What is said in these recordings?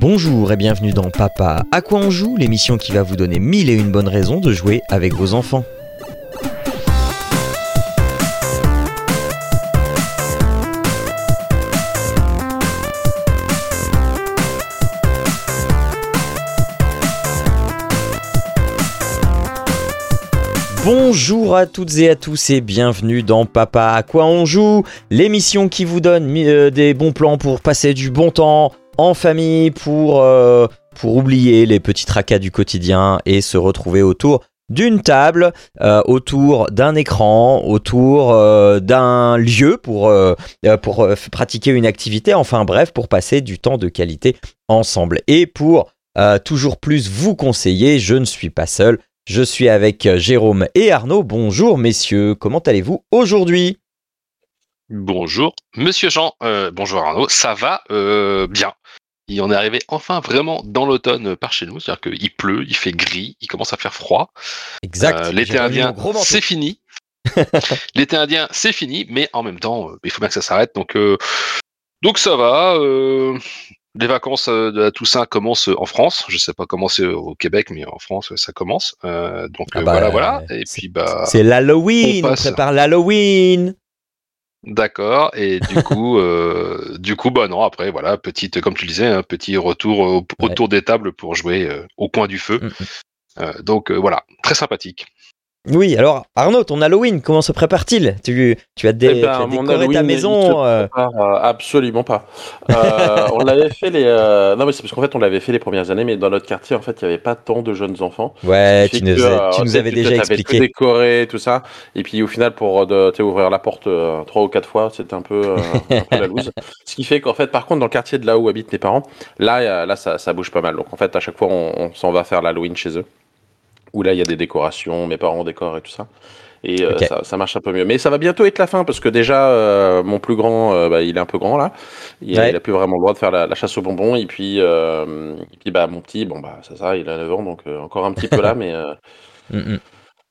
Bonjour et bienvenue dans Papa à quoi on joue, l'émission qui va vous donner mille et une bonnes raisons de jouer avec vos enfants. Bonjour à toutes et à tous et bienvenue dans Papa à quoi on joue, l'émission qui vous donne euh, des bons plans pour passer du bon temps en famille, pour, euh, pour oublier les petits tracas du quotidien et se retrouver autour d'une table, euh, autour d'un écran, autour d'un lieu pour, pour pratiquer une activité, enfin bref, pour passer du temps de qualité ensemble. Et pour toujours plus vous conseiller, je ne suis pas seul, je suis avec euh, Jérôme et Arnaud. Bonjour messieurs, comment allez-vous aujourd'hui? Bonjour Monsieur Jean, euh, bonjour Arnaud, ça va euh, bien. Il en est arrivé enfin vraiment dans l'automne par chez nous, c'est-à-dire qu'il pleut, il fait gris, il commence à faire froid. Exact. L'été indien, c'est fini. L'été indien, c'est fini, mais en même temps, il faut bien que ça s'arrête. Donc, donc ça va. Les vacances euh, de la Toussaint commencent en France. Je sais pas comment c'est au Québec, mais en France, ça commence. Euh, donc ah euh, bah, voilà, voilà. Et puis bah. C'est l'Halloween. On, prépare l'Halloween. D'accord. Et du coup, du coup, bah non. Après, voilà, petite, comme tu disais, un petit retour autour des tables pour jouer au coin du feu. Mm, mm. donc voilà, très sympathique. Oui, alors Arnaud, ton Halloween, comment se prépare-t-il? Tu, tu as, dé, eh ben, décoré ta maison euh... Absolument pas. Euh, on l'avait fait les. Euh... Non, mais c'est parce qu'en fait, on l'avait fait les premières années, mais dans notre quartier, en fait, il n'y avait pas tant de jeunes enfants. Ouais, tu nous, euh, tu nous avais déjà expliqué. Tout décoré, tout ça. Et puis au final, pour ouvrir la porte trois ou quatre fois, c'était un peu, un peu la loose. Ce qui fait qu'en fait, par contre, dans le quartier de là où habitent mes parents, là, là ça, ça bouge pas mal. Donc en fait, à chaque fois, on, on s'en va faire l'Halloween chez eux où là il y a des décorations, mes parents décorent et tout ça. Et euh, ça, marche un peu mieux. Mais ça va bientôt être la fin parce que déjà, euh, mon plus grand, euh, bah, il est un peu grand là. Il, a plus vraiment le droit de faire la, chasse aux bonbons. Et puis, et puis bah, mon petit, bon, bah, c'est ça, il a 9 ans, donc encore un petit peu là, mais. Mm, mm.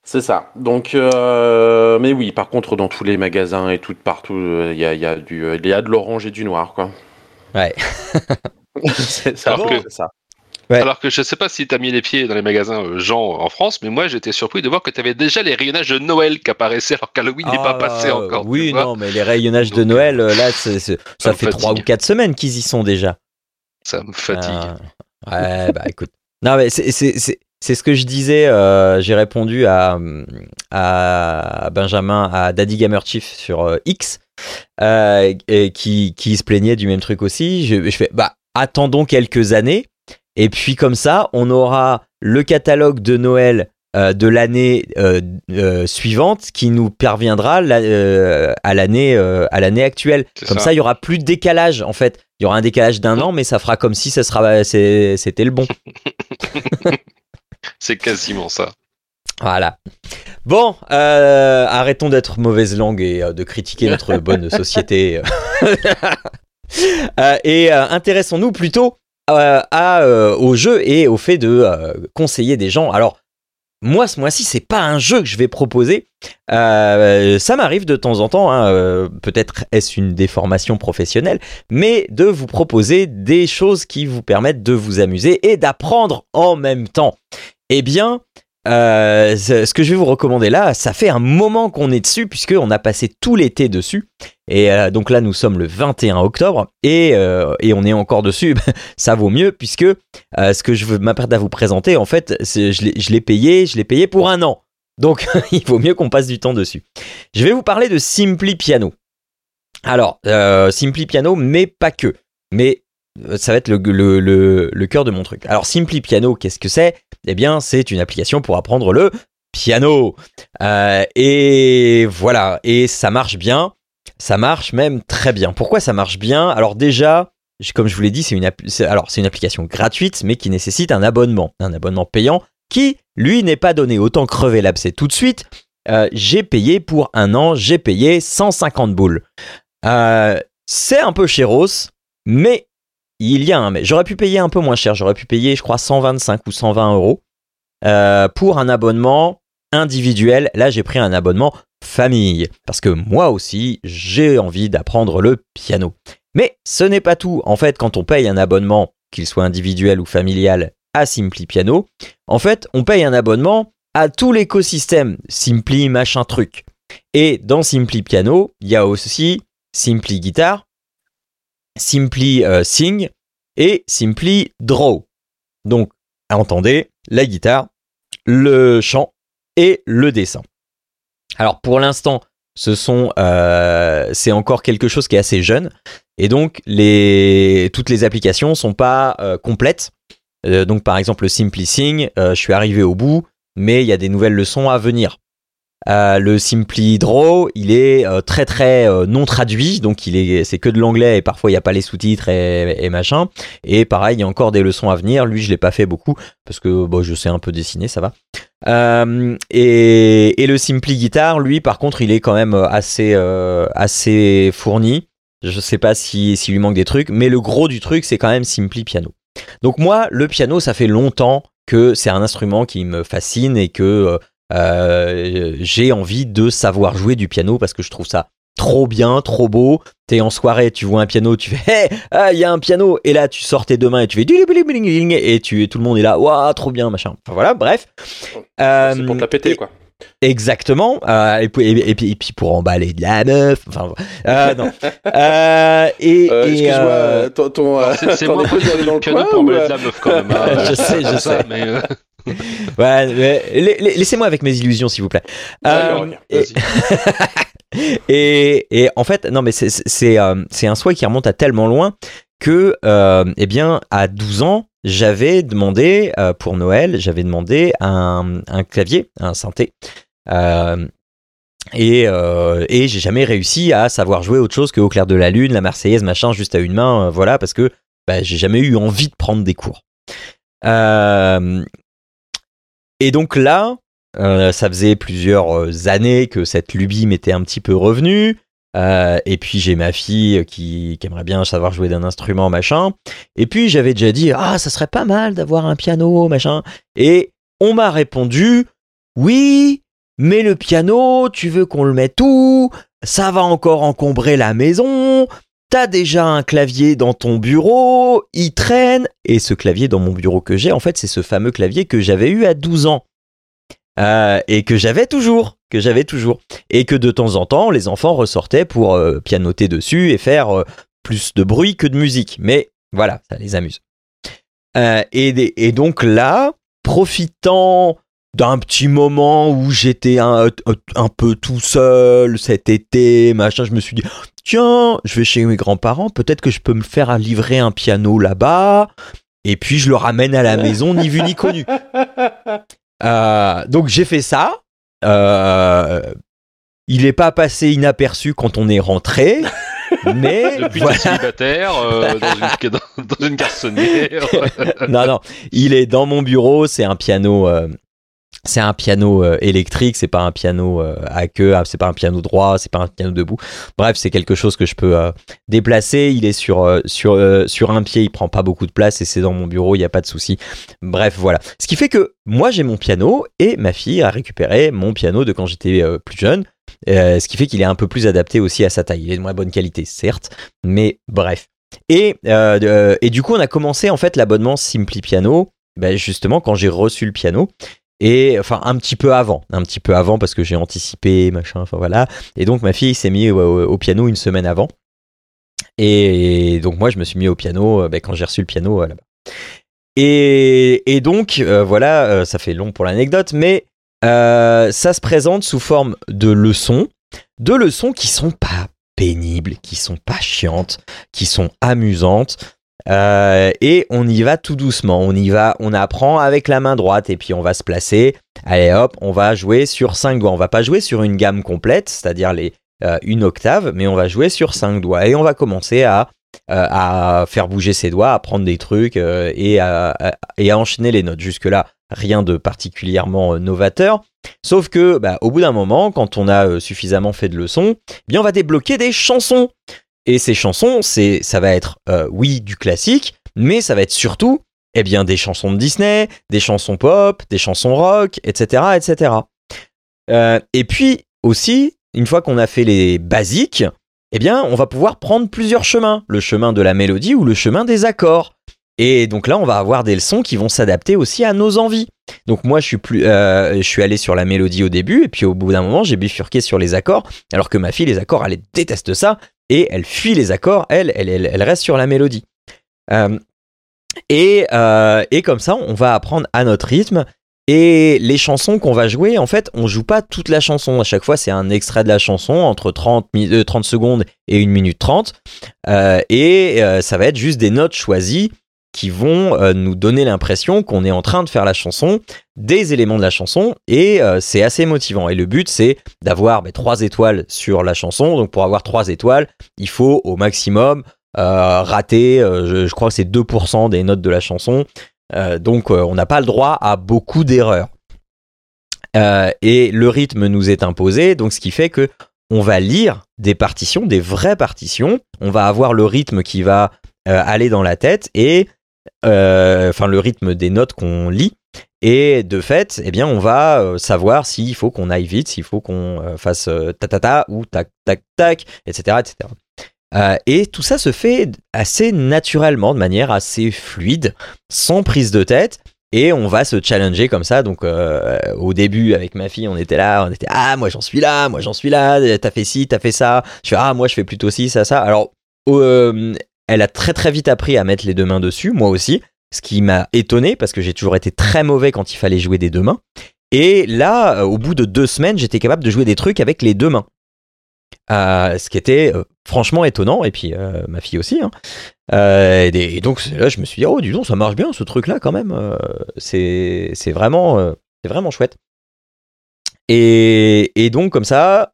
C'est ça. Donc, mais oui, par contre, dans tous les magasins et tout partout, il y a, y, a du, y a de l'orange et du noir, quoi. Ouais. c'est ça. ça. Alors que je ne sais pas si tu as mis les pieds dans les magasins euh, Jean en France, mais moi j'étais surpris de voir que tu avais déjà les rayonnages de Noël qui apparaissaient alors qu'Halloween n'est pas ah, passé encore. Oui, non, mais les rayonnages de Noël, euh, là, ça, fait 3 ou 4 semaines qu'ils y sont déjà. Ça me fatigue. Ah, ouais, bah écoute. Non, mais c'est ce que je disais. Euh, j'ai répondu à, à Benjamin, à Daddy Gamer Chief sur X, et qui, qui se plaignait du même truc aussi. Je, je fais, bah, attendons quelques années et puis comme ça, on aura le catalogue de Noël euh, de l'année euh, euh, suivante qui nous parviendra à l'année à l'année actuelle. Comme ça. il y aura plus de décalage en fait. Il y aura un décalage d'un an, mais ça fera comme si ça sera c'était le bon. C'est quasiment ça. Voilà. Bon, arrêtons d'être mauvaise langue et de critiquer notre bonne société. et intéressons-nous plutôt à, euh, au jeu et au fait de euh, conseiller des gens. Alors, moi, ce mois-ci, c'est pas un jeu que je vais proposer. ça m'arrive de temps en temps, hein, peut-être est-ce une déformation professionnelle, mais de vous proposer des choses qui vous permettent de vous amuser et d'apprendre en même temps. Eh bien, euh, ce que je vais vous recommander là, ça fait un moment qu'on est dessus, puisqu'on a passé tout l'été dessus. Et euh, donc là, nous sommes le 21 octobre et, euh, et on est encore dessus. ça vaut mieux, puisque ce que je m'apprête à vous présenter, en fait, je l'ai payé, je l'ai payé pour un an. Donc il vaut mieux qu'on passe du temps dessus. Je vais vous parler de Simply Piano. Alors, Simply Piano, mais pas que. Mais ça va être le, cœur de mon truc. Alors Simply Piano, qu'est-ce que c'est? Eh bien, c'est une application pour apprendre le piano. Euh, et voilà, et ça marche bien. Ça marche même très bien. Pourquoi ça marche bien? Alors déjà, comme je vous l'ai dit, c'est une, alors c'est une application gratuite, mais qui nécessite un abonnement, un abonnement payant, qui lui n'est pas donné. Autant crever l'abcès tout de suite. Euh, j'ai payé pour un an, j'ai payé 150 boules. Euh, c'est un peu chéros, mais il y a un mais. J'aurais pu payer un peu moins cher. J'aurais pu payer, je crois, 125 ou 120 euros euh, pour un abonnement individuel. Là, j'ai pris un abonnement famille parce que moi aussi, j'ai envie d'apprendre le piano. Mais ce n'est pas tout. En fait, quand on paye un abonnement qu'il soit individuel ou familial, à Simply Piano, en fait, on paye un abonnement à tout l'écosystème Simply machin truc. Et dans Simply Piano, il y a aussi Simply Guitar, Simply euh, Sing et Simply Draw. Donc, entendez, la guitare, le chant et le dessin. Alors pour l'instant, ce sont, euh, c'est encore quelque chose qui est assez jeune, et donc toutes les applications sont pas euh, complètes. Donc par exemple le Simply Sing, je suis arrivé au bout, mais il y a des nouvelles leçons à venir. Euh, le Simply Draw, il est euh, très très euh, non traduit, donc il est c'est que de l'anglais et parfois il n'y a pas les sous-titres et, machin. Et pareil, il y a encore des leçons à venir. Lui, je l'ai pas fait beaucoup parce que bon, je sais un peu dessiner, ça va. Et, le Simply Guitar, lui, par contre, il est quand même assez assez fourni. Je sais pas s'il si, lui manque des trucs, mais le gros du truc, c'est quand même Simply Piano. Donc moi, le piano, ça fait longtemps que c'est un instrument qui me fascine et que euh, j'ai envie de savoir jouer du piano parce que je trouve ça trop bien, trop beau. T'es en soirée, tu vois un piano, tu fais Hé, ah, il y a un piano, et là tu sors tes deux mains et tu fais et tu tout le monde est là, waouh, trop bien, machin. Enfin, voilà, bref. c'est pour te la péter, quoi. Exactement. Euh, et, puis, et, et, pour emballer de la meuf. Enfin, euh, non. Euh, et, euh, Excuse-moi, ton, ton c'est moi qui dans le piano pour emballer de la meuf quand même. Hein. je sais, je sais. Mais ouais, laissez-moi avec mes illusions, s'il vous plaît. Euh, et... et, en fait, non, mais c'est euh, un souhait qui remonte à tellement loin que, euh, eh bien, à 12 ans, j'avais demandé pour Noël, j'avais demandé un, un, clavier, un synthé. et, et j'ai jamais réussi à savoir jouer autre chose que Au clair de la lune, la Marseillaise, machin, juste à une main, voilà, parce que bah, j'ai jamais eu envie de prendre des cours. Et donc là, euh, ça faisait plusieurs euh, années que cette lubie m'était un petit peu revenue. Euh, et puis j'ai ma fille qui, aimerait bien savoir jouer d'un instrument, machin. Et puis j'avais déjà dit, ah, ça serait pas mal d'avoir un piano, machin. Et on m'a répondu, oui, mais le piano, tu veux qu'on le mette où? Ça va encore encombrer la maison. T'as déjà un clavier dans ton bureau, il traîne, et ce clavier dans mon bureau que j'ai, en fait, c'est ce fameux clavier que j'avais eu à 12 ans. Euh, et que j'avais toujours, que j'avais toujours. Et que de temps en temps, les enfants ressortaient pour euh, pianoter dessus et faire euh, plus de bruit que de musique. Mais voilà, ça les amuse. Et, et, donc là, profitant d'un petit moment où j'étais un, un, peu tout seul cet été, machin, je me suis dit, tiens, je vais chez mes grands-parents, peut-être que je peux me faire livrer un piano là-bas, et puis je le ramène à la maison, ni vu ni connu. Euh, donc j'ai fait ça. Euh, il n'est pas passé inaperçu quand on est rentré. Mais depuis voilà. célibataire euh, dans, une, dans, dans, une garçonnière. non non, il est dans mon bureau. C'est un piano, c'est un piano euh, électrique, c'est pas un piano euh, à queue, ah, c'est pas un piano droit, c'est pas un piano debout. Bref, c'est quelque chose que je peux euh, déplacer. Il est sur, sur, sur un pied, il prend pas beaucoup de place et c'est dans mon bureau, il n'y a pas de souci. Bref, voilà. Ce qui fait que moi j'ai mon piano et ma fille a récupéré mon piano de quand j'étais plus jeune. ce qui fait qu'il est un peu plus adapté aussi à sa taille. Il est de moins bonne qualité, certes, mais bref. Et, et du coup, on a commencé en fait l'abonnement Simply Piano. Ben justement, quand j'ai reçu le piano, et enfin un petit peu avant, un petit peu avant parce que j'ai anticipé, machin, enfin voilà. Et donc ma fille s'est mise au, piano une semaine avant. Et donc moi je me suis mis au piano euh, ben, quand j'ai reçu le piano euh, là-bas. Et, et, donc euh, voilà, ça fait long pour l'anecdote, mais ça se présente sous forme de leçons, de leçons qui sont pas pénibles, qui sont pas chiantes, qui sont amusantes. Euh, et on y va tout doucement. On y va, on apprend avec la main droite et puis on va se placer. Allez hop, on va jouer sur 5 doigts. On va pas jouer sur une gamme complète, c'est-à-dire euh, une octave, mais on va jouer sur 5 doigts et on va commencer à euh, à faire bouger ses doigts, à prendre des trucs et, à, et à enchaîner les notes. Jusque là, rien de particulièrement novateur. Sauf que, bah, au bout d'un moment, quand on a suffisamment fait de leçons, eh bien on va débloquer des chansons. Et ces chansons, ça va être, euh, oui, du classique, mais ça va être surtout, eh bien, des chansons de Disney, des chansons pop, des chansons rock, etc., etc. Euh, et puis aussi, une fois qu'on a fait les basiques, eh bien, on va pouvoir prendre plusieurs chemins, le chemin de la mélodie ou le chemin des accords. Et donc là, on va avoir des leçons qui vont s'adapter aussi à nos envies. Donc moi, je suis plus, euh, je suis allé sur la mélodie au début, et puis au bout d'un moment, j'ai bifurqué sur les accords, alors que ma fille, les accords, elle déteste ça, et elle fuit les accords, elle, elle, elle, reste sur la mélodie. Euh, et, euh, et comme ça, on va apprendre à notre rythme. Et les chansons qu'on va jouer, en fait, on joue pas toute la chanson. À chaque fois, c'est un extrait de la chanson entre 30, 30 secondes et 1 minute 30. et ça va être juste des notes choisies qui vont euh, nous donner l'impression qu'on est en train de faire la chanson, des éléments de la chanson, et euh, c'est assez motivant. Et le but, c'est d'avoir bah, trois étoiles sur la chanson. Donc pour avoir trois étoiles, il faut au maximum euh, rater, je, crois que c'est 2% des notes de la chanson. donc on n'a pas le droit à beaucoup d'erreurs. et le rythme nous est imposé, donc ce qui fait que on va lire des partitions, des vraies partitions. On va avoir le rythme qui va aller dans la tête et enfin le rythme des notes qu'on lit. Et de fait, eh bien, on va euh, savoir s'il faut qu'on aille vite, s'il faut qu'on euh, fasse ta ta ta ou tac tac tac, etc., etc. et tout ça se fait assez naturellement, de manière assez fluide, sans prise de tête. Et on va se challenger comme ça. Donc au début avec ma fille, on était là, on était ah moi j'en suis là, moi j'en suis là. T'as fait ci, t'as fait ça. Je fais ah moi je fais plutôt ci, ça, ça. Alors elle a très très vite appris à mettre les deux mains dessus, moi aussi, ce qui m'a étonné parce que j'ai toujours été très mauvais quand il fallait jouer des deux mains. Et là, euh, au bout de deux semaines, j'étais capable de jouer des trucs avec les deux mains. Euh, ce qui était euh, franchement étonnant, et puis ma fille aussi. Hein. Et, donc là, je me suis dit, oh, dis donc, ça marche bien ce truc-là quand même. c'est vraiment, vraiment chouette. Et, et, donc, comme ça,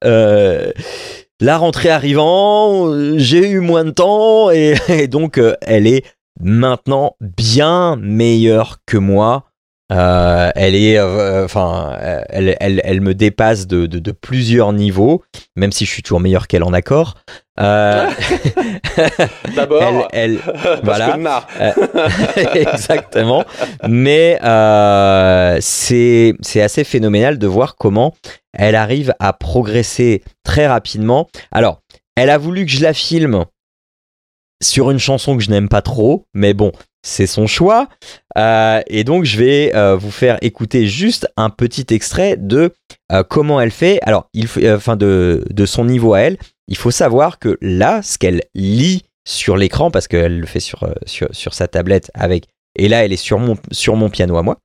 la rentrée arrivant, j'ai eu moins de temps et, donc euh, elle est maintenant bien meilleure que moi. Euh, elle est, euh, enfin, elle, elle, me dépasse de, de, plusieurs niveaux, même si je suis toujours meilleur qu'elle en accord. D'abord, elle, voilà, exactement. Mais c'est c'est assez phénoménal de voir comment elle arrive à progresser très rapidement. Alors, elle a voulu que je la filme sur une chanson que je n'aime pas trop, mais bon, c'est son choix. Euh, et donc, je vais euh, vous faire écouter juste un petit extrait de euh, comment elle fait. Alors, enfin de, de son niveau à elle. Il faut savoir que là, ce qu'elle lit sur l'écran, parce qu'elle le fait sur, sur, sur, sa tablette avec, et là, elle est sur mon, sur mon piano à moi.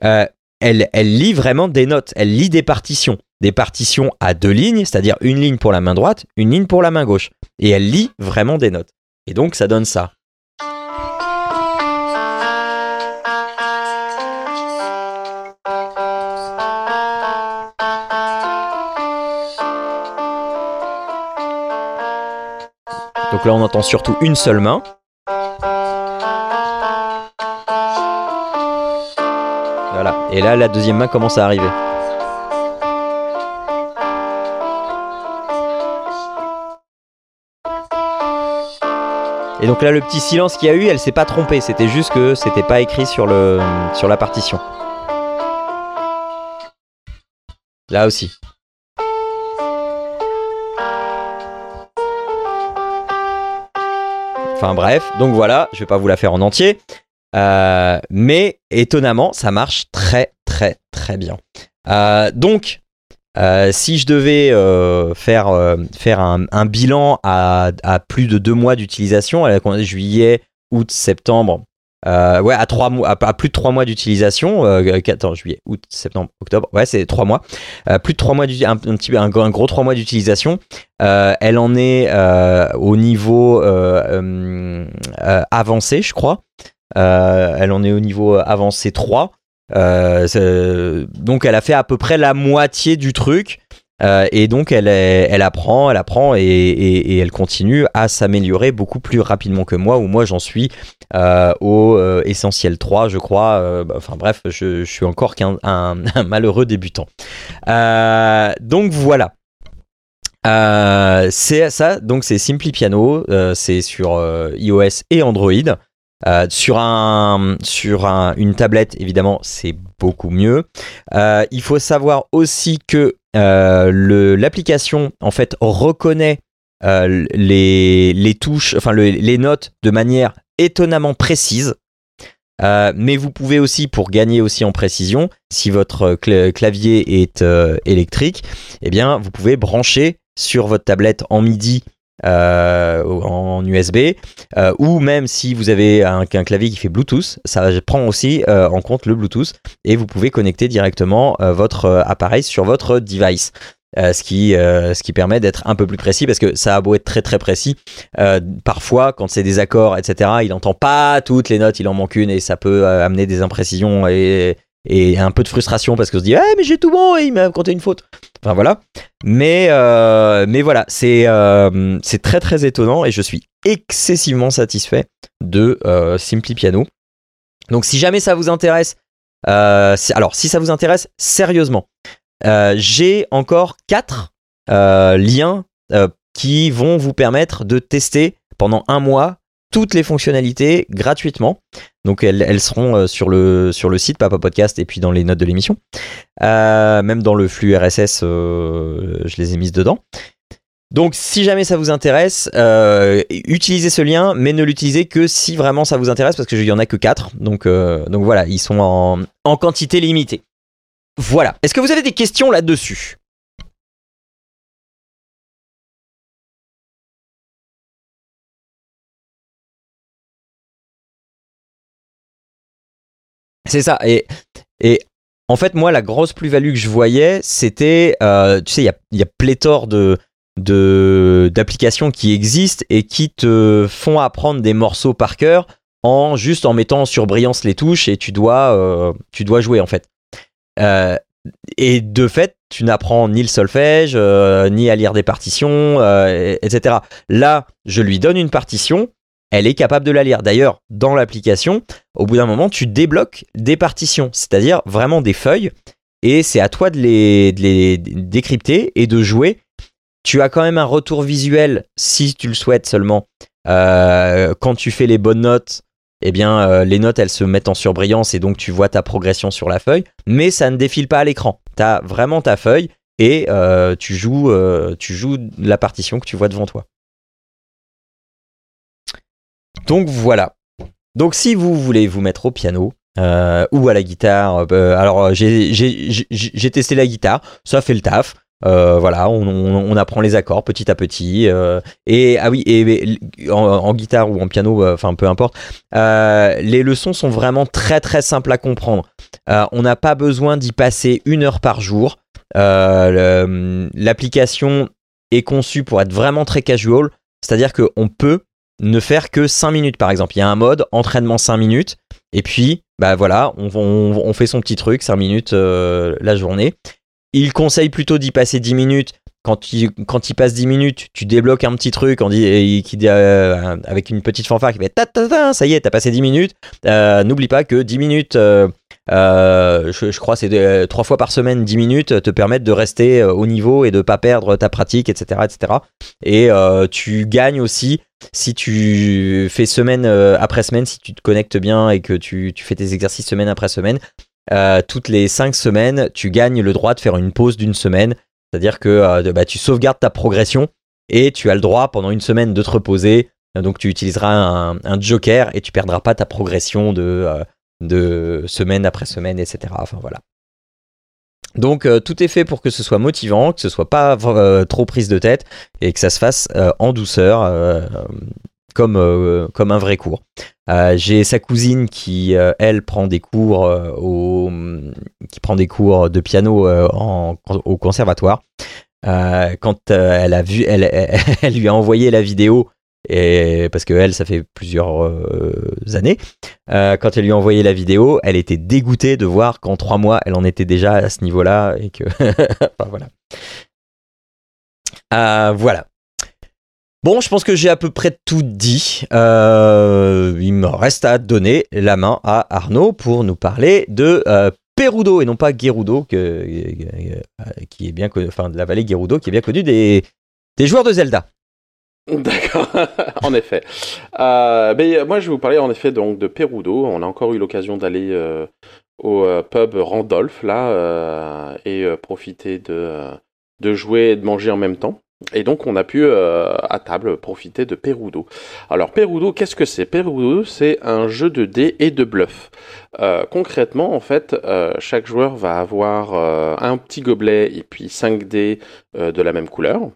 elle, elle lit vraiment des notes, elle lit des partitions des partitions à deux lignes, c'est-à-dire une ligne pour la main droite, une ligne pour la main gauche. Et elle lit vraiment des notes. Et donc ça donne ça. Donc là on entend surtout une seule main. Voilà. Et là la deuxième main commence à arriver. Et donc là, le petit silence qu'il y a eu, elle s'est pas trompée. C'était juste que c'était pas écrit sur, la partition. Là aussi. Enfin bref, donc voilà, je vais pas vous la faire en entier. Euh, mais étonnamment, ça marche très très très bien. Euh, donc, euh, si je devais faire, faire un, bilan à, plus de deux mois d'utilisation, juillet, août, septembre, ouais, à, plus de trois mois d'utilisation, attends, juillet, août, septembre, octobre, ouais, c'est trois mois, plus de trois mois, un, un, gros trois mois d'utilisation, elle en est au niveau avancé, je crois. elle en est au niveau avancé 3. Euh, donc elle a fait à peu près la moitié du truc. Euh, et donc elle, elle apprend, elle apprend et, elle continue à s'améliorer beaucoup plus rapidement que moi, où moi j'en suis euh, au essentiel 3, je crois. Bah, enfin bref, je, suis encore qu'un un, malheureux débutant. donc voilà. c'est ça, donc c'est Simply Piano, c'est sur iOS et Android. Euh, sur un, sur une tablette, évidemment, c'est beaucoup mieux. Euh, il faut savoir aussi que euh, l'application, en fait, reconnaît les, les, touches, enfin les notes de manière étonnamment précise. Euh, mais vous pouvez aussi, pour gagner aussi en précision, si votre cl- clavier est euh, électrique, eh bien, vous pouvez brancher sur votre tablette en MIDI euh, en USB, euh, ou même si vous avez un, clavier qui fait Bluetooth, ça prend aussi euh, en compte le Bluetooth et vous pouvez connecter directement votre appareil sur votre device. Ce, qui, permet d'être un peu plus précis parce que ça a beau être très très précis, parfois quand c'est des accords, etc., il n'entend pas toutes les notes, il en manque une et ça peut amener des imprécisions et, et un peu de frustration parce qu'on se dit ah mais j'ai tout bon et il m'a compté une faute. Enfin voilà. Mais euh, mais voilà, c'est euh, c'est très très étonnant et je suis excessivement satisfait de euh, Simply Piano. Donc si jamais ça vous intéresse, euh, alors si ça vous intéresse sérieusement, j'ai encore quatre liens qui vont vous permettre de tester pendant un mois toutes les fonctionnalités gratuitement. Donc elles, seront euh, sur le, site Papa Podcast et puis dans les notes de l'émission. Euh, même dans le flux RSS, euh, je les ai mises dedans. Donc si jamais ça vous intéresse, utilisez ce lien, mais ne l'utilisez que si vraiment ça vous intéresse, parce qu'il y en a que 4. Donc, donc voilà, ils sont en quantité limitée. Voilà. Est-ce que vous avez des questions là-dessus? C'est ça. Et, et en fait, moi, la grosse plus-value que je voyais, c'était, euh, tu sais, il y a, pléthore de d'applications qui existent et qui te font apprendre des morceaux par cœur en juste en mettant en surbrillance les touches et tu dois, euh, tu dois jouer en fait. Euh, et de fait, tu n'apprends ni le solfège, ni à lire des partitions, etc. Là, je lui donne une partition, elle est capable de la lire. D'ailleurs, dans l'application, au bout d'un moment, tu débloques des partitions, c'est-à-dire vraiment des feuilles, et c'est à toi de les, décrypter et de jouer. Tu as quand même un retour visuel, si tu le souhaites seulement. Euh, quand tu fais les bonnes notes, eh bien, euh, les notes, elles se mettent en surbrillance et donc tu vois ta progression sur la feuille, mais ça ne défile pas à l'écran. Tu as vraiment ta feuille et euh, tu, joues, tu joues la partition que tu vois devant toi. Donc voilà. Donc si vous voulez vous mettre au piano euh, ou à la guitare, euh, alors j'ai- testé la guitare, ça fait le taf. Euh, voilà, on, apprend les accords petit à petit. et ah oui, en, guitare ou en piano, enfin peu importe, les leçons sont vraiment très très simples à comprendre. On n'a pas besoin d'y passer une heure par jour. Le- L'application est conçue pour être vraiment très casual, c'est-à-dire qu'on peut ne faire que 5 minutes par exemple. Il y a un mode entraînement 5 minutes, et puis bah voilà, on, fait son petit truc 5 minutes euh, la journée. Il conseille plutôt d'y passer 10 minutes. Quand il, quand il passe 10 minutes, tu débloques un petit truc on dit, euh, avec une petite fanfare qui fait ta, ta, ta, ça y est, t'as passé 10 minutes. Euh, N'oublie pas que 10 minutes, je, crois c'est euh, trois fois par semaine 10 minutes, te permettent de rester au niveau et de pas perdre ta pratique, etc. etc. Et tu gagnes aussi si tu fais semaine euh, après semaine, si tu te connectes bien et que tu, fais tes exercices semaine après semaine, euh, toutes les 5 semaines, tu gagnes le droit de faire une pause d'une semaine. C'est-à-dire que euh, bah, tu sauvegardes ta progression et tu as le droit pendant une semaine de te reposer. Donc tu utiliseras un, joker et tu perdras pas ta progression de, de semaine après semaine, etc. Enfin voilà. Donc euh, tout est fait pour que ce soit motivant, que ce soit pas euh, trop prise de tête et que ça se fasse euh, en douceur, comme, comme un vrai cours. J'ai sa cousine qui, elle, prend des cours qui prend des cours de piano en, au conservatoire. Quand elle a vu, elle lui a envoyé la vidéo et parce que elle, ça fait plusieurs euh, années. Euh, quand elle lui a envoyé la vidéo, elle était dégoûtée de voir qu'en trois mois, elle en était déjà à ce niveau-là et que. Euh, voilà. Bon, je pense que j'ai à peu près tout dit. Il me reste à donner la main à Arnaud pour nous parler de Perudo et non pas Gerudo, qui est bien connu, enfin de la vallée Gerudo, qui est bien connue des joueurs de Zelda. D'accord, en effet. Euh, ben, moi, je vais vous parler en effet donc de Perudo. On a encore eu l'occasion d'aller euh, au euh, pub Randolph là euh, et euh, profiter de, euh, de jouer et de manger en même temps. Et donc on a pu à table profiter de Perudo. Alors Perudo, qu'est-ce que c'est? Perudo, c'est un jeu de dés et de bluff. concrètement, en fait, chaque joueur va avoir un petit gobelet et puis 5 dés de la même couleur.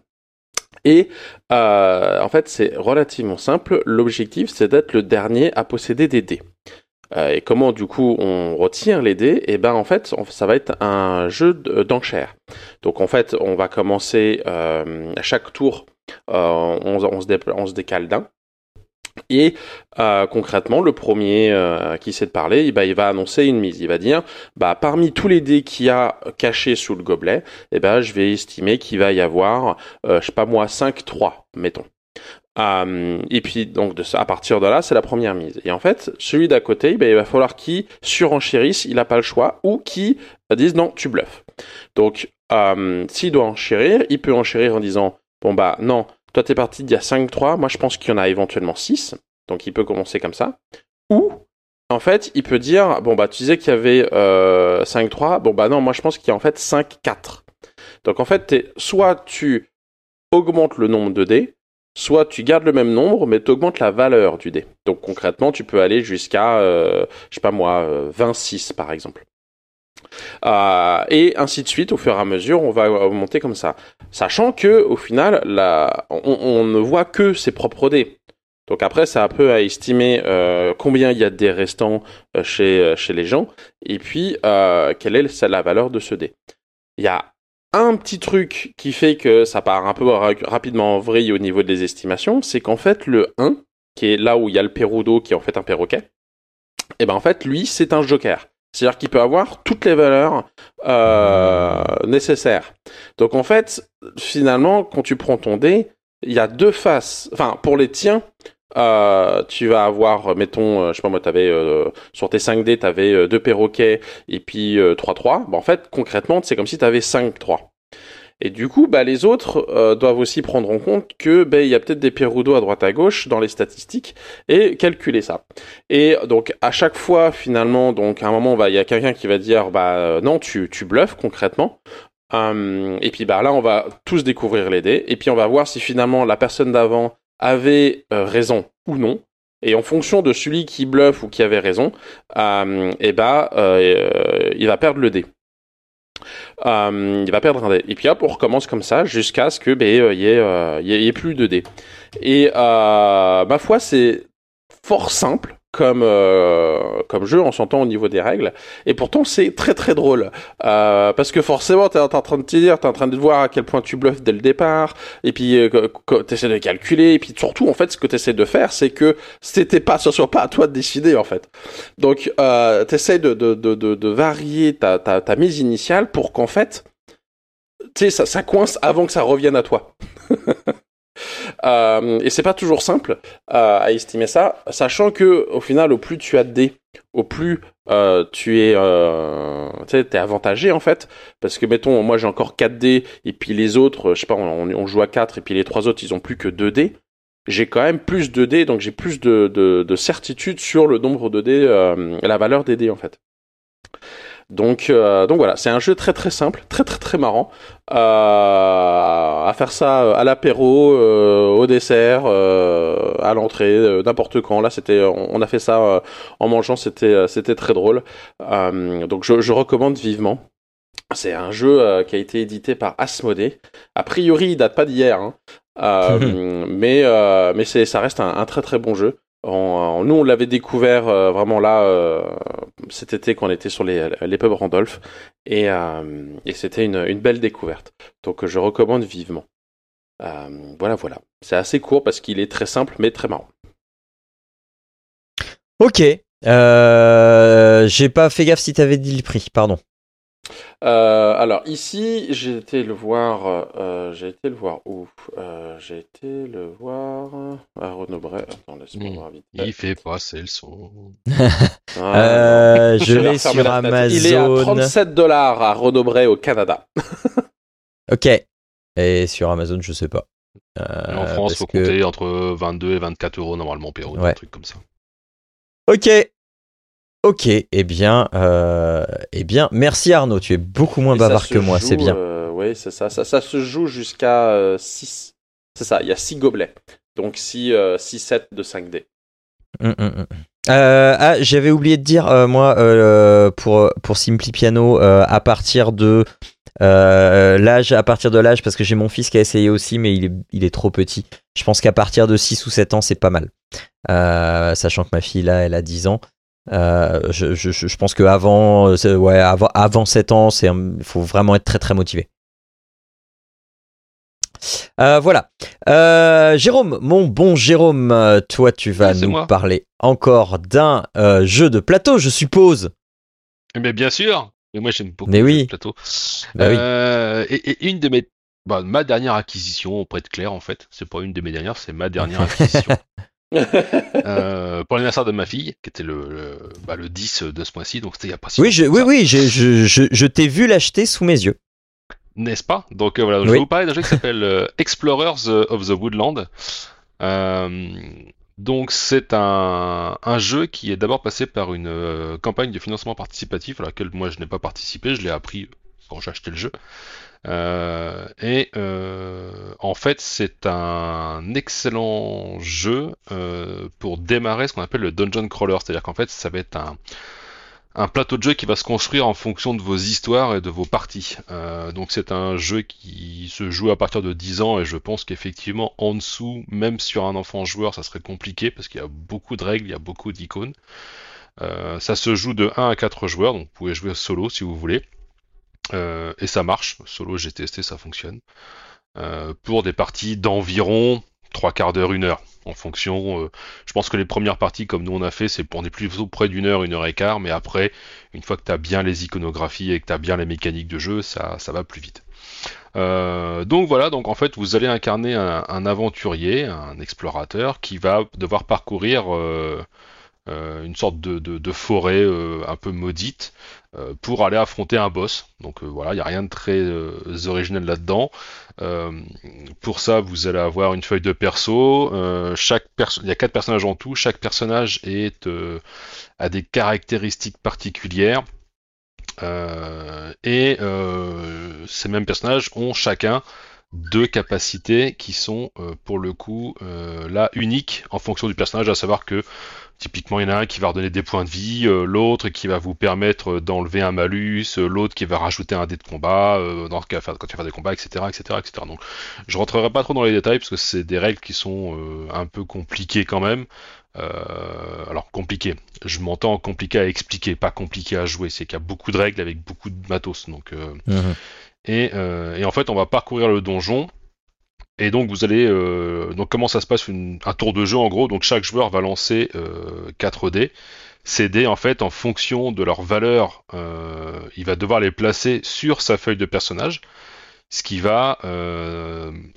Et euh, en fait, c'est relativement simple. L'objectif, c'est d'être le dernier à posséder des dés. Euh, et comment du coup on retire les dés? Et eh ben en fait, ça va être un jeu d'enchères. Donc en fait, on va commencer euh, à chaque tour, on, se décale d'un. Et euh, concrètement, le premier euh, qui sait de parler, bah, il va annoncer une mise. Il va dire, bah, parmi tous les dés qu'il y a cachés sous le gobelet, eh ben, je vais estimer qu'il va y avoir, euh, je sais pas moi, 5-3, mettons. et puis donc de ça, à partir de là, c'est la première mise. Et en fait, celui d'à côté, bah, il va falloir qu'il surenchérisse, il n'a pas le choix, ou qu'il dise non, tu bluffes. Donc s'il doit enchérir, il peut enchérir en disant bon bah non, toi, t'es parti d'il y a 5-3. Moi, je pense qu'il y en a éventuellement 6. Donc, il peut commencer comme ça. Ou, en fait, il peut dire Bon, bah, tu disais qu'il y avait euh, 5-3. Bon, bah, non, moi, je pense qu'il y a en fait 5-4. Donc, en fait, soit tu augmentes le nombre de dés, soit tu gardes le même nombre, mais tu augmentes la valeur du dé. Donc, concrètement, tu peux aller jusqu'à, euh, je sais pas moi, 26 euh, par exemple. Euh, et ainsi de suite, au fur et à mesure, on va monter comme ça. Sachant que, au final, on, ne voit que ses propres dés. Donc après, c'est un peu à estimer euh, combien il y a de dés restants euh, chez, chez les gens, et puis quelle est la valeur de ce dé. Il y a un petit truc qui fait que ça part un peu rapidement en vrille au niveau des estimations, c'est qu'en fait, le 1, qui est là où il y a le perudo, qui est en fait un perroquet, et eh ben en fait, lui, c'est un joker. C'est-à-dire qu'il peut avoir toutes les valeurs euh, nécessaires. Donc en fait, finalement, quand tu prends ton dé, il y a deux faces. Enfin, pour les tiens, euh, tu vas avoir, mettons, euh, je sais pas moi, avais, sur tes 5 dés, tu avais deux perroquets et puis 3-3. en fait, concrètement, c'est comme si tu avais 5-3. Et du coup, bah, les autres euh, doivent aussi prendre en compte que bah, y a peut-être des Perudo à droite à gauche dans les statistiques et calculer ça. Et donc à chaque fois, finalement, donc à un moment, il y a quelqu'un qui va dire bah euh, non, tu tu bluffes concrètement. Hum, et puis bah là, on va tous découvrir les dés et puis on va voir si finalement la personne d'avant avait euh, raison ou non. Et en fonction de celui qui bluffe ou qui avait raison, hum, et bah il va perdre le dé. Euh, il va perdre un dé. Et puis hop, on recommence comme ça jusqu'à ce que ben, il y, euh, y, ait plus de dés. Et euh, ma foi, c'est fort simple comme euh, comme jeu, on s'entend au niveau des règles. Et pourtant, c'est très très drôle euh, parce que forcément, t'es en train de te dire, t'es en train de voir à quel point tu bluffes dès le départ, et puis euh, t'essaies de calculer, et puis surtout, en fait, ce que t'essaies de faire, c'est que c'était pas, ce soit pas à toi de décider, en fait. Donc, euh, t'essaies de, de, de, de, varier ta, ta, ta mise initiale pour qu'en fait, tu sais, ça, ça coince avant que ça revienne à toi. Euh, et c'est pas toujours simple euh, à estimer ça, sachant que au final, au plus tu as de dés, au plus euh, tu es, es avantagé en fait, parce que mettons, moi j'ai encore 4 dés et puis les autres, je sais pas, on, joue à 4 et puis les trois autres ils ont plus que 2 dés. J'ai quand même plus de dés, donc j'ai plus de, de, de, certitude sur le nombre de dés, la valeur des dés en fait. Donc, euh, donc voilà, c'est un jeu très très simple, très très très marrant. Euh, à faire ça euh, à l'apéro, au dessert, à l'entrée, n'importe quand. Là, c'était, on a fait ça en mangeant, c'était c'était très drôle. donc je, je, recommande vivement. C'est un jeu qui a été édité par Asmodée. A priori, il date pas d'hier, hein. mais mais c'est ça reste un, un, très très bon jeu nous, on l'avait découvert euh, vraiment là euh, cet été quand on était sur les, les pubs Randolph, et, euh, c'était une, une, belle découverte. Donc, je recommande vivement. voilà, voilà. C'est assez court parce qu'il est très simple, mais très marrant. Ok. J'ai pas fait gaffe si t'avais dit le prix, pardon. Euh, alors ici, j'ai été le voir. Euh, j'ai été le voir où? Euh, J'ai été le voir à. Attends, laisse-moi hmm. voir vite. Il fait passer le son. Ah, je vais sur Amazon. Il est à 37 dollars à Renobret au Canada. ok. Et sur Amazon, je sais pas. en France, il faut compter entre 22 et 24 euros normalement, Péro, un truc comme ça. Ok, Ok, eh bien, euh, eh bien, merci Arnaud, tu es beaucoup moins bavard que moi, c'est bien. Euh, oui, c'est ça. ça. Ça se joue jusqu'à 6. C'est ça, il y a 6 gobelets. Donc 6, 6 sets de 5D. Hum, hum, hum. Euh, ah, j'avais oublié de dire, euh, moi, euh, pour, pour Simply Piano, à partir de l'âge, à partir de l'âge, parce que j'ai mon fils qui a essayé aussi, mais il est, il est trop petit. Je pense qu'à partir de 6 ou 7 ans, c'est pas mal. sachant que ma fille, là, elle a 10 ans. Je, je, je, pense qu'avant ouais, avant, avant 7 ans, il faut vraiment être très très motivé. Euh, voilà. Euh, Jérôme, mon bon Jérôme, toi tu vas nous parler encore d'un euh, jeu de plateau, je suppose. Mais bien sûr. Mais moi j'aime beaucoup Mais oui. de plateau. Bah et, une de mes, bah, ma dernière acquisition auprès de Claire en fait. C'est pas une de mes dernières, c'est ma dernière acquisition. pour l'anniversaire de ma fille, qui était le, le, 10 bah, de ce mois-ci, donc c'était il y a pas si Oui, je, oui, oui, je, je, je t'ai vu l'acheter sous mes yeux n'est-ce pas? Donc euh, voilà, je vais vous parler d'un jeu qui s'appelle euh, Explorers of the Woodland. Euh, donc c'est un, un, jeu qui est d'abord passé par une campagne de financement participatif à laquelle moi je n'ai pas participé, je l'ai appris quand j'ai acheté le jeu. Et en fait c'est un excellent jeu pour démarrer ce qu'on appelle le dungeon crawler, c'est-à-dire qu'en fait ça va être un, un plateau de jeu qui va se construire en fonction de vos histoires et de vos parties. Euh, donc c'est un jeu qui se joue à partir de 10 ans et je pense qu'effectivement en dessous, même sur un enfant joueur, ça serait compliqué parce qu'il y a beaucoup de règles, il y a beaucoup d'icônes. Euh, ça se joue de 1 à 4 joueurs, donc vous pouvez jouer solo si vous voulez. Euh, et ça marche, solo j'ai testé, ça fonctionne. pour des parties d'environ 3 quarts d'heure, 1 heure en fonction. Euh, je pense que les premières parties, comme nous on a fait, c'est on est plutôt près d'une heure, une heure et quart, mais après, une fois que tu as bien les iconographies et que tu as bien les mécaniques de jeu, ça, ça va plus vite. Euh, donc voilà, donc en fait vous allez incarner un, aventurier, un explorateur qui va devoir parcourir euh, une sorte de forêt un peu maudite pour aller affronter un boss. Donc voilà, il n'y a rien de très original là-dedans. Euh, pour ça, vous allez avoir une feuille de perso. Euh, il y a quatre personnages en tout. Chaque personnage euh, a des caractéristiques particulières. et ces mêmes personnages ont chacun deux capacités qui sont pour le coup là uniques en fonction du personnage, à savoir que Typiquement, il y en a un qui va redonner des points de vie, euh, l'autre qui va vous permettre d'enlever un malus, euh, l'autre qui va rajouter un dé de combat euh, dans, quand tu vas faire des combats, etc., etc., etc. Donc, je rentrerai pas trop dans les détails parce que c'est des règles qui sont un peu compliquées quand même. alors compliqué, je m'entends compliqué à expliquer, pas compliqué à jouer. C'est qu'il y a beaucoup de règles avec beaucoup de matos. Donc, mhm. Et, et, en fait, on va parcourir le donjon et donc vous allez euh, donc comment ça se passe un tour de jeu en gros? Donc chaque joueur va lancer 4 euh, dés. Ces dés en fait en fonction de leur valeur euh, il va devoir les placer sur sa feuille de personnage ce qui va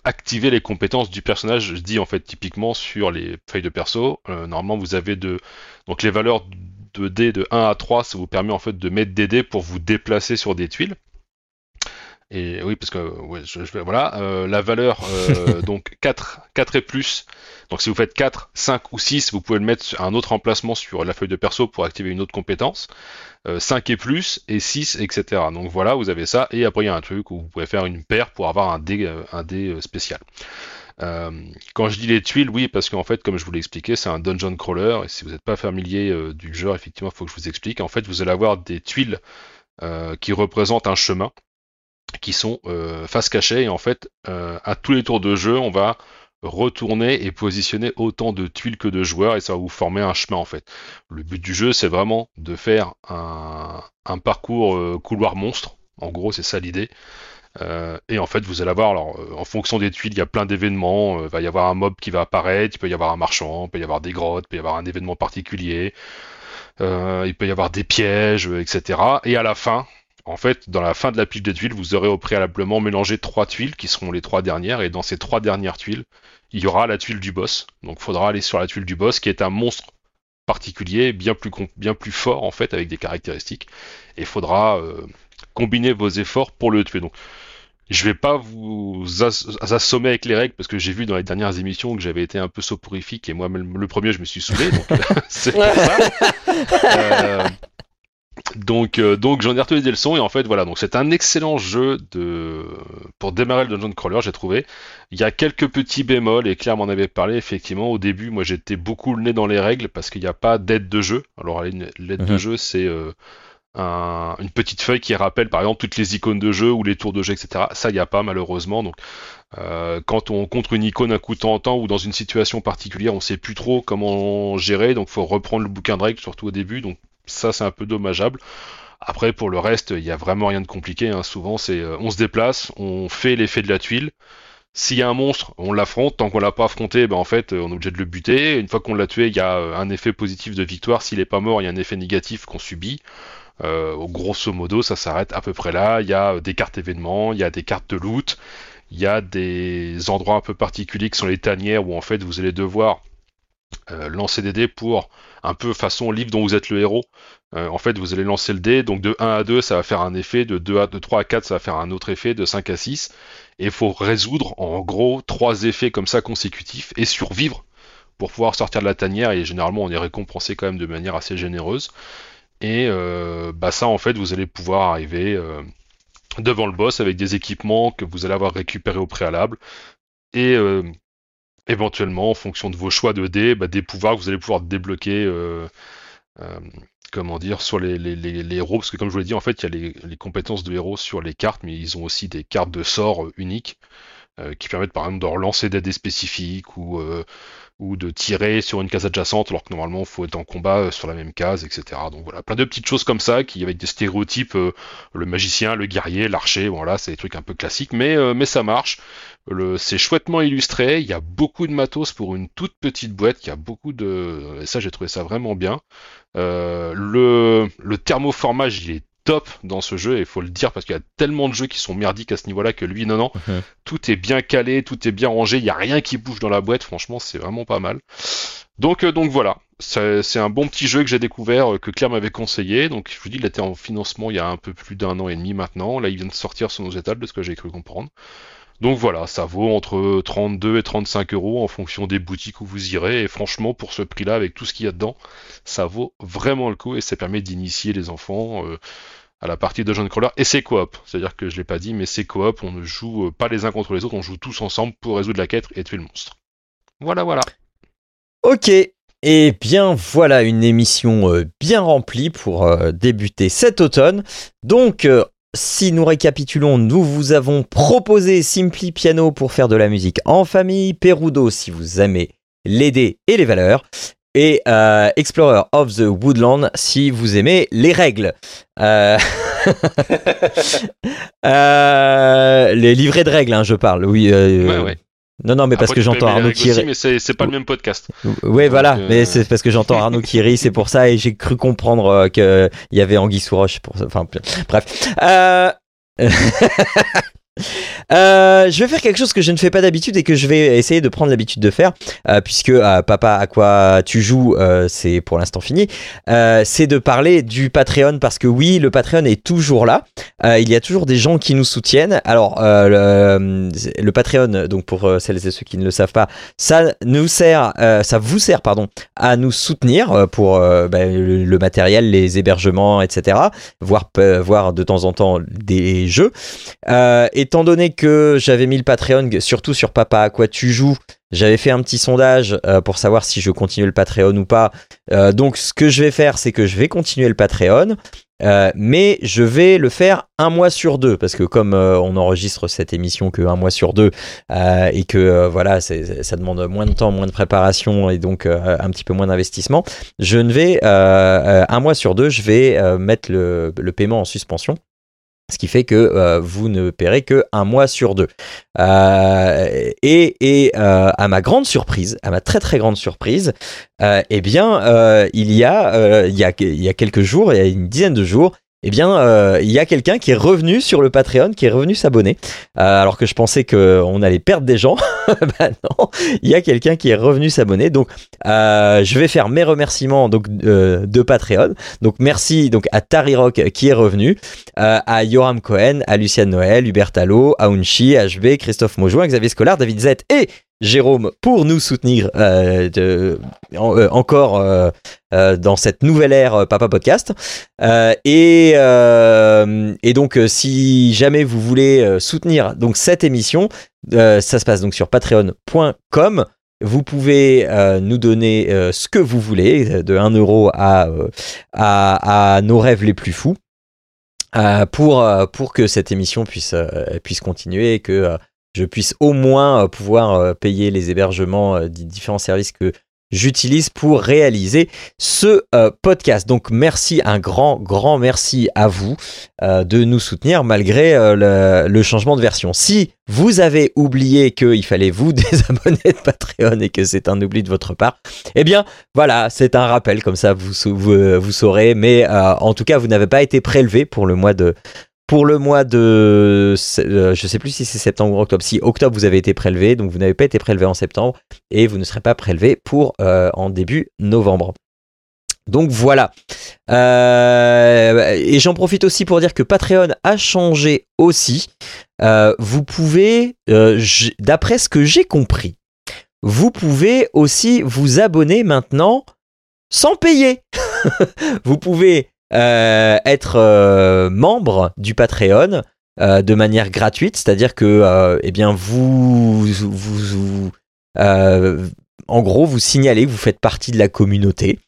activer les compétences du personnage. Je dis en fait typiquement sur les feuilles de perso normalement vous avez de donc les valeurs de dés de 1 à 3 ça vous permet en fait de mettre des dés pour vous déplacer sur des tuiles. Et oui, parce que ouais, je, je, voilà, euh, la valeur euh, donc 4, 4 et plus. Donc si vous faites 4, 5 ou 6, vous pouvez le mettre à un autre emplacement sur la feuille de perso pour activer une autre compétence. Euh, 5 et plus et 6, etc. Donc voilà, vous avez ça. Et après il y a un truc où vous pouvez faire une paire pour avoir un dé, euh, un dé euh, spécial. Euh, quand je dis les tuiles, oui, parce qu'en fait, comme je vous l'ai expliqué, c'est un dungeon crawler. Et si vous n'êtes pas familier du jeu, effectivement, il faut que je vous explique. En fait, vous allez avoir des tuiles qui représentent un chemin qui sont euh, face cachée et en fait euh, à tous les tours de jeu on va retourner et positionner autant de tuiles que de joueurs et ça va vous former un chemin en fait. Le but du jeu c'est vraiment de faire un, parcours euh, couloir monstre, en gros c'est ça l'idée. et en fait vous allez avoir en fonction des tuiles il y a plein d'événements, il va y avoir un mob qui va apparaître, il peut y avoir un marchand, il peut y avoir des grottes, il peut y avoir un événement particulier, il peut y avoir des pièges, etc. Et à la fin, en fait, dans la fin de la pile de tuiles, vous aurez au préalablement mélangé trois tuiles qui seront les trois dernières, et dans ces trois dernières tuiles, il y aura la tuile du boss. Donc, il faudra aller sur la tuile du boss, qui est un monstre particulier, bien plus, bien plus fort en fait, avec des caractéristiques, et il faudra euh, combiner vos efforts pour le tuer. Donc, je vais pas vous assommer avec les règles parce que j'ai vu dans les dernières émissions que j'avais été un peu soporifique et moi-même le premier je me suis saoulé donc c'est pour ça. Euh, Donc, euh, donc j'en ai retenu des leçons et en fait voilà donc c'est un excellent jeu de pour démarrer le dungeon crawler j'ai trouvé. Il y a quelques petits bémols et Claire m'en avait parlé effectivement au début moi j'étais beaucoup le nez dans les règles parce qu'il n'y a pas d'aide de jeu. Alors l'aide de Mhm. jeu c'est euh, un- une petite feuille qui rappelle par exemple toutes les icônes de jeu ou les tours de jeu etc. Ça il n'y a pas malheureusement donc euh, quand on contre une icône un coup de temps en temps ou dans une situation particulière on sait plus trop comment gérer donc faut reprendre le bouquin de règles surtout au début donc ça c'est un peu dommageable. Après, pour le reste, il y a vraiment rien de compliqué. hein. Souvent, c'est euh, on se déplace, on fait l'effet de la tuile. S'il y a un monstre, on l'affronte. Tant qu'on l'a pas affronté, ben en fait, on est obligé de le buter. Une fois qu'on l'a tué, il y a euh, un effet positif de victoire. S'il est pas mort, il y a un effet négatif qu'on subit. Euh, grosso modo, ça s'arrête à peu près là. Il y a des cartes événements, il y a des cartes de loot, il y a des endroits un peu particuliers qui sont les tanières où en fait vous allez devoir lancer des dés pour un peu façon livre dont vous êtes le héros. Euh, en fait, vous allez lancer le dé, donc de 1 à 2, ça va faire un effet, de 2 à de 3 à 4, ça va faire un autre effet, de 5 à 6, et il faut résoudre en gros trois effets comme ça consécutifs et survivre pour pouvoir sortir de la tanière, et généralement on est récompensé quand même de manière assez généreuse. Et euh, bah ça en fait vous allez pouvoir arriver euh, devant le boss avec des équipements que vous allez avoir récupérés au préalable, et euh, éventuellement, en fonction de vos choix de dés, bah, des pouvoirs que vous allez pouvoir débloquer, euh, euh, comment dire, sur les, les, les, héros, parce que comme je vous l'ai dit, en fait, il y a les, compétences de héros sur les cartes, mais ils ont aussi des cartes de sorts euh, uniques, qui permettent par exemple de relancer des dés spécifiques, ou, ou de tirer sur une case adjacente, alors que normalement, il faut être en combat sur la même case, etc. Donc voilà, plein de petites choses comme ça, qui avec des stéréotypes, le magicien, le guerrier, l'archer, voilà, c'est des trucs un peu classiques, mais, mais ça marche. Le- C'est chouettement illustré, il y a beaucoup de matos pour une toute petite boîte, il y a beaucoup de... Et ça, j'ai trouvé ça vraiment bien. Euh, le, le thermoformage, il est top dans ce jeu, il faut le dire, parce qu'il y a tellement de jeux qui sont merdiques à ce niveau-là que lui, non, non, tout est bien calé, tout est bien rangé, il n'y a rien qui bouge dans la boîte, franchement, c'est vraiment pas mal. Donc, euh, donc voilà, c'est c'est un bon petit jeu que j'ai découvert, euh, que Claire m'avait conseillé. Donc, je vous dis, il était en financement il y a un peu plus d'un an et demi maintenant. Là, il vient de sortir sur nos étals, de ce que j'ai cru comprendre. Donc voilà, ça vaut entre 32 et 35 euros en fonction des boutiques où vous irez. Et franchement, pour ce prix-là, avec tout ce qu'il y a dedans, ça vaut vraiment le coup et ça permet d'initier les enfants euh, à la partie de John Crawler. Et c'est coop, c'est-à-dire que je l'ai pas dit, mais c'est coop. On ne joue euh, pas les uns contre les autres, on joue tous ensemble pour résoudre la quête et tuer le monstre. Voilà, voilà. Ok. Et bien voilà une émission euh, bien remplie pour débuter cet automne. Donc si nous récapitulons, nous vous avons proposé Simply Piano pour faire de la musique en famille, Perudo si vous aimez les dés et les valeurs, et euh, Explorer of the Woodland si vous aimez les règles. Euh, euh, les livrets de règles, hein, je parle. Oui. Non, non, mais parce que j'entends Arnaud aussi, mais c'est c'est pas le même podcast. Ouais, voilà, euh, mais c'est parce que j'entends Arnaud qui rit, c'est pour ça, et j'ai cru comprendre euh, que il y avait Anguille sous roche. Pour... Enfin, bref. Euh... Euh, je vais faire quelque chose que je ne fais pas d'habitude et que je vais essayer de prendre l'habitude de faire, euh, puisque euh, Papa, à quoi tu joues, c'est pour l'instant fini. C'est de parler du Patreon, parce que oui, le Patreon est toujours là. Il y a toujours des gens qui nous soutiennent. Alors, le, Patreon, donc pour celles et ceux qui ne le savent pas, ça nous sert, ça vous sert, pardon, à nous soutenir pour bah, le, matériel, les hébergements, etc. Voire, pe- voire de temps en temps des jeux. Euh, étant donné que j'avais mis le Patreon, surtout sur Papa à quoi tu joues, j'avais fait un petit sondage euh, pour savoir si je continue le Patreon ou pas. Euh, donc ce que je vais faire, c'est que je vais continuer le Patreon. Euh, mais je vais le faire un mois sur deux parce que comme on enregistre cette émission que un mois sur deux et que voilà ça demande moins de temps moins de préparation et donc un petit peu moins d'investissement je ne vais un mois sur deux je vais mettre le paiement en suspension ce qui fait que euh, vous ne paierez que un mois sur deux. Euh, et euh, à ma grande surprise, à ma très très grande surprise, eh bien, il y a il y a il y a quelques jours, il y a une dizaine de jours, eh bien, euh, il y a quelqu'un qui est revenu sur le Patreon, qui est revenu s'abonner, Euh, alors que je pensais que on allait perdre des gens. bah non, il y a quelqu'un qui est revenu s'abonner. Donc, euh, je vais faire mes remerciements donc euh, de Patreon. Donc, merci donc à Tari Rock qui est revenu, à Yoram Cohen, à Luciane Noël, Hubert Tallo, à Unchi, HB, Christophe Maujoin, Xavier Scolar, David Z et Jérôme pour nous soutenir euh, euh, encore euh, dans cette nouvelle ère Papa Podcast. Et, donc, si jamais vous voulez soutenir donc cette émission, ça se passe donc sur patreon.com. Vous pouvez nous donner ce que vous voulez, de 1 euro à, nos rêves les plus fous, pour, pour que cette émission puisse, puisse continuer et que je puisse au moins euh, pouvoir euh, payer les hébergements euh, des différents services que j'utilise pour réaliser ce podcast. Donc merci, un grand, grand merci à vous de nous soutenir malgré le, changement de version. Si vous avez oublié qu'il fallait vous désabonner de Patreon et que c'est un oubli de votre part, eh bien voilà, c'est un rappel, comme ça vous, sau- vous, vous saurez. Mais en tout cas, vous n'avez pas été prélevé pour le mois de... Pour le mois de... euh, je sais plus si c'est septembre ou octobre. Si octobre, vous avez été prélevé, donc vous n'avez pas été prélevé en septembre et vous ne serez pas prélevé pour euh, en début novembre. Donc voilà. Euh, et j'en profite aussi pour dire que Patreon a changé aussi. Vous pouvez, d'après ce que j'ai compris, vous pouvez aussi vous abonner maintenant sans payer. vous pouvez être euh, membre du Patreon euh, de manière gratuite, c'est-à-dire que euh, eh bien vous, euh, en gros vous signalez que vous faites partie de la communauté.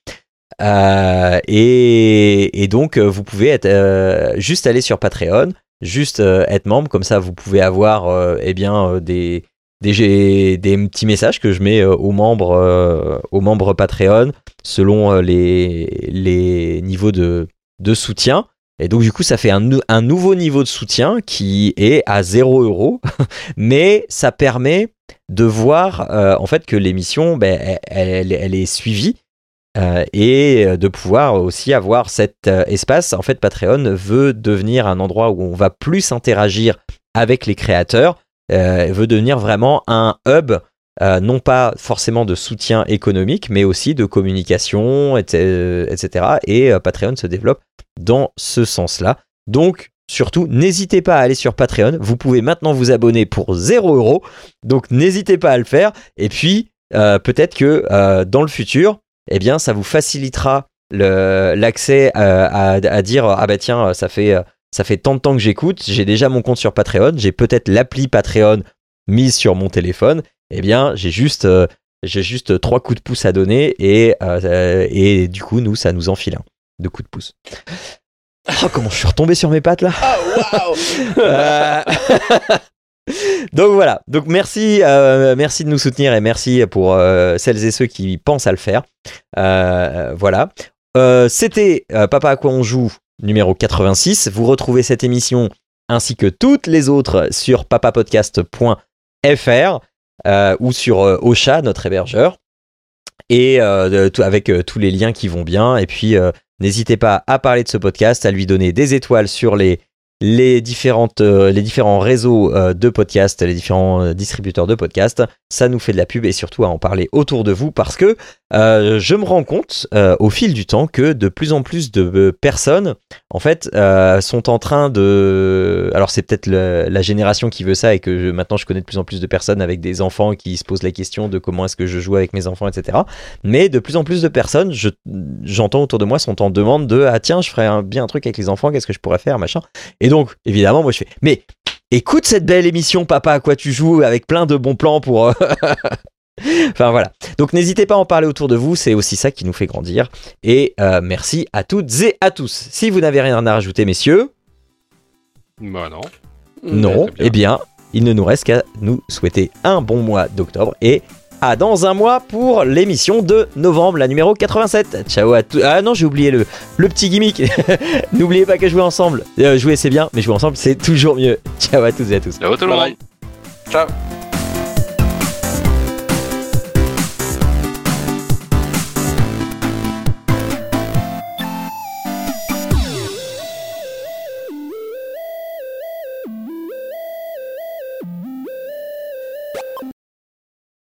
Euh, et, donc euh, vous pouvez euh, juste aller sur Patreon, juste euh, être membre, comme ça vous pouvez avoir euh, eh bien euh, des, des, des petits messages que je mets euh, aux membres euh, aux Patreon selon euh, les, niveaux de, soutien. Et donc du coup ça fait un, nou- un nouveau niveau de soutien qui est à 0 euros, mais ça permet de voir en fait que l'émission ben, elle, est suivie et de pouvoir aussi avoir cet espace. En fait, Patreon veut devenir un endroit où on va plus interagir avec les créateurs, veut devenir vraiment un hub, euh, non pas forcément de soutien économique, mais aussi de communication, etc. Et euh, Patreon se développe dans ce sens-là. Donc, surtout, n'hésitez pas à aller sur Patreon. Vous pouvez maintenant vous abonner pour 0 euros. Donc, n'hésitez pas à le faire. Et puis, euh, peut-être que euh, dans le futur, eh bien, ça vous facilitera l'accès euh, à, à dire ah bah tiens, ça fait euh, ça fait tant de temps que j'écoute, j'ai déjà mon compte sur Patreon, j'ai peut-être l'appli Patreon mise sur mon téléphone. Eh bien, j'ai juste euh, j'ai juste trois coups de pouce à donner et euh, et du coup, nous, ça nous enfile un de coups de pouce. Oh, comment je suis retombé sur mes pattes là Euh, Donc voilà, donc merci, euh, merci de nous soutenir et merci pour euh, celles et ceux qui pensent à le faire. Euh, voilà. C'était Papa à quoi on joue numéro 86. Vous retrouvez cette émission ainsi que toutes les autres sur papapodcast.fr euh, ou sur euh, Ocha, notre hébergeur. Et euh, avec tous les liens qui vont bien. Et puis, n'hésitez pas à parler de ce podcast, à lui donner des étoiles sur les, les, différentes, les différents réseaux de podcasts, les différents distributeurs de podcasts. Ça nous fait de la pub et surtout à en parler autour de vous parce que euh, je me rends compte euh, au fil du temps que de plus en plus de euh, personnes, en fait, sont en train de. Alors, c'est peut-être la génération qui veut ça et que maintenant je connais de plus en plus de personnes avec des enfants qui se posent la question de comment est-ce que je joue avec mes enfants, etc. Mais de plus en plus de personnes, je- j'entends autour de moi, sont en demande de Ah, tiens, je ferais bien un truc avec les enfants, qu'est-ce que je pourrais faire, machin. Et donc, évidemment, moi je fais Mais écoute cette belle émission, papa, à quoi tu joues, avec plein de bons plans pour. enfin voilà. Donc n'hésitez pas à en parler autour de vous, c'est aussi ça qui nous fait grandir. Et euh, merci à toutes et à tous. Si vous n'avez rien à rajouter, messieurs, Bah non. non, bien. eh bien, il ne nous reste qu'à nous souhaiter un bon mois d'octobre et à dans un mois pour l'émission de novembre, la numéro 87. Ciao à tous. Ah non, j'ai oublié le, le petit gimmick. N'oubliez pas que jouer ensemble, euh, jouer c'est bien, mais jouer ensemble c'est toujours mieux. Ciao à tous et à tous. Ciao tout le monde. Ciao.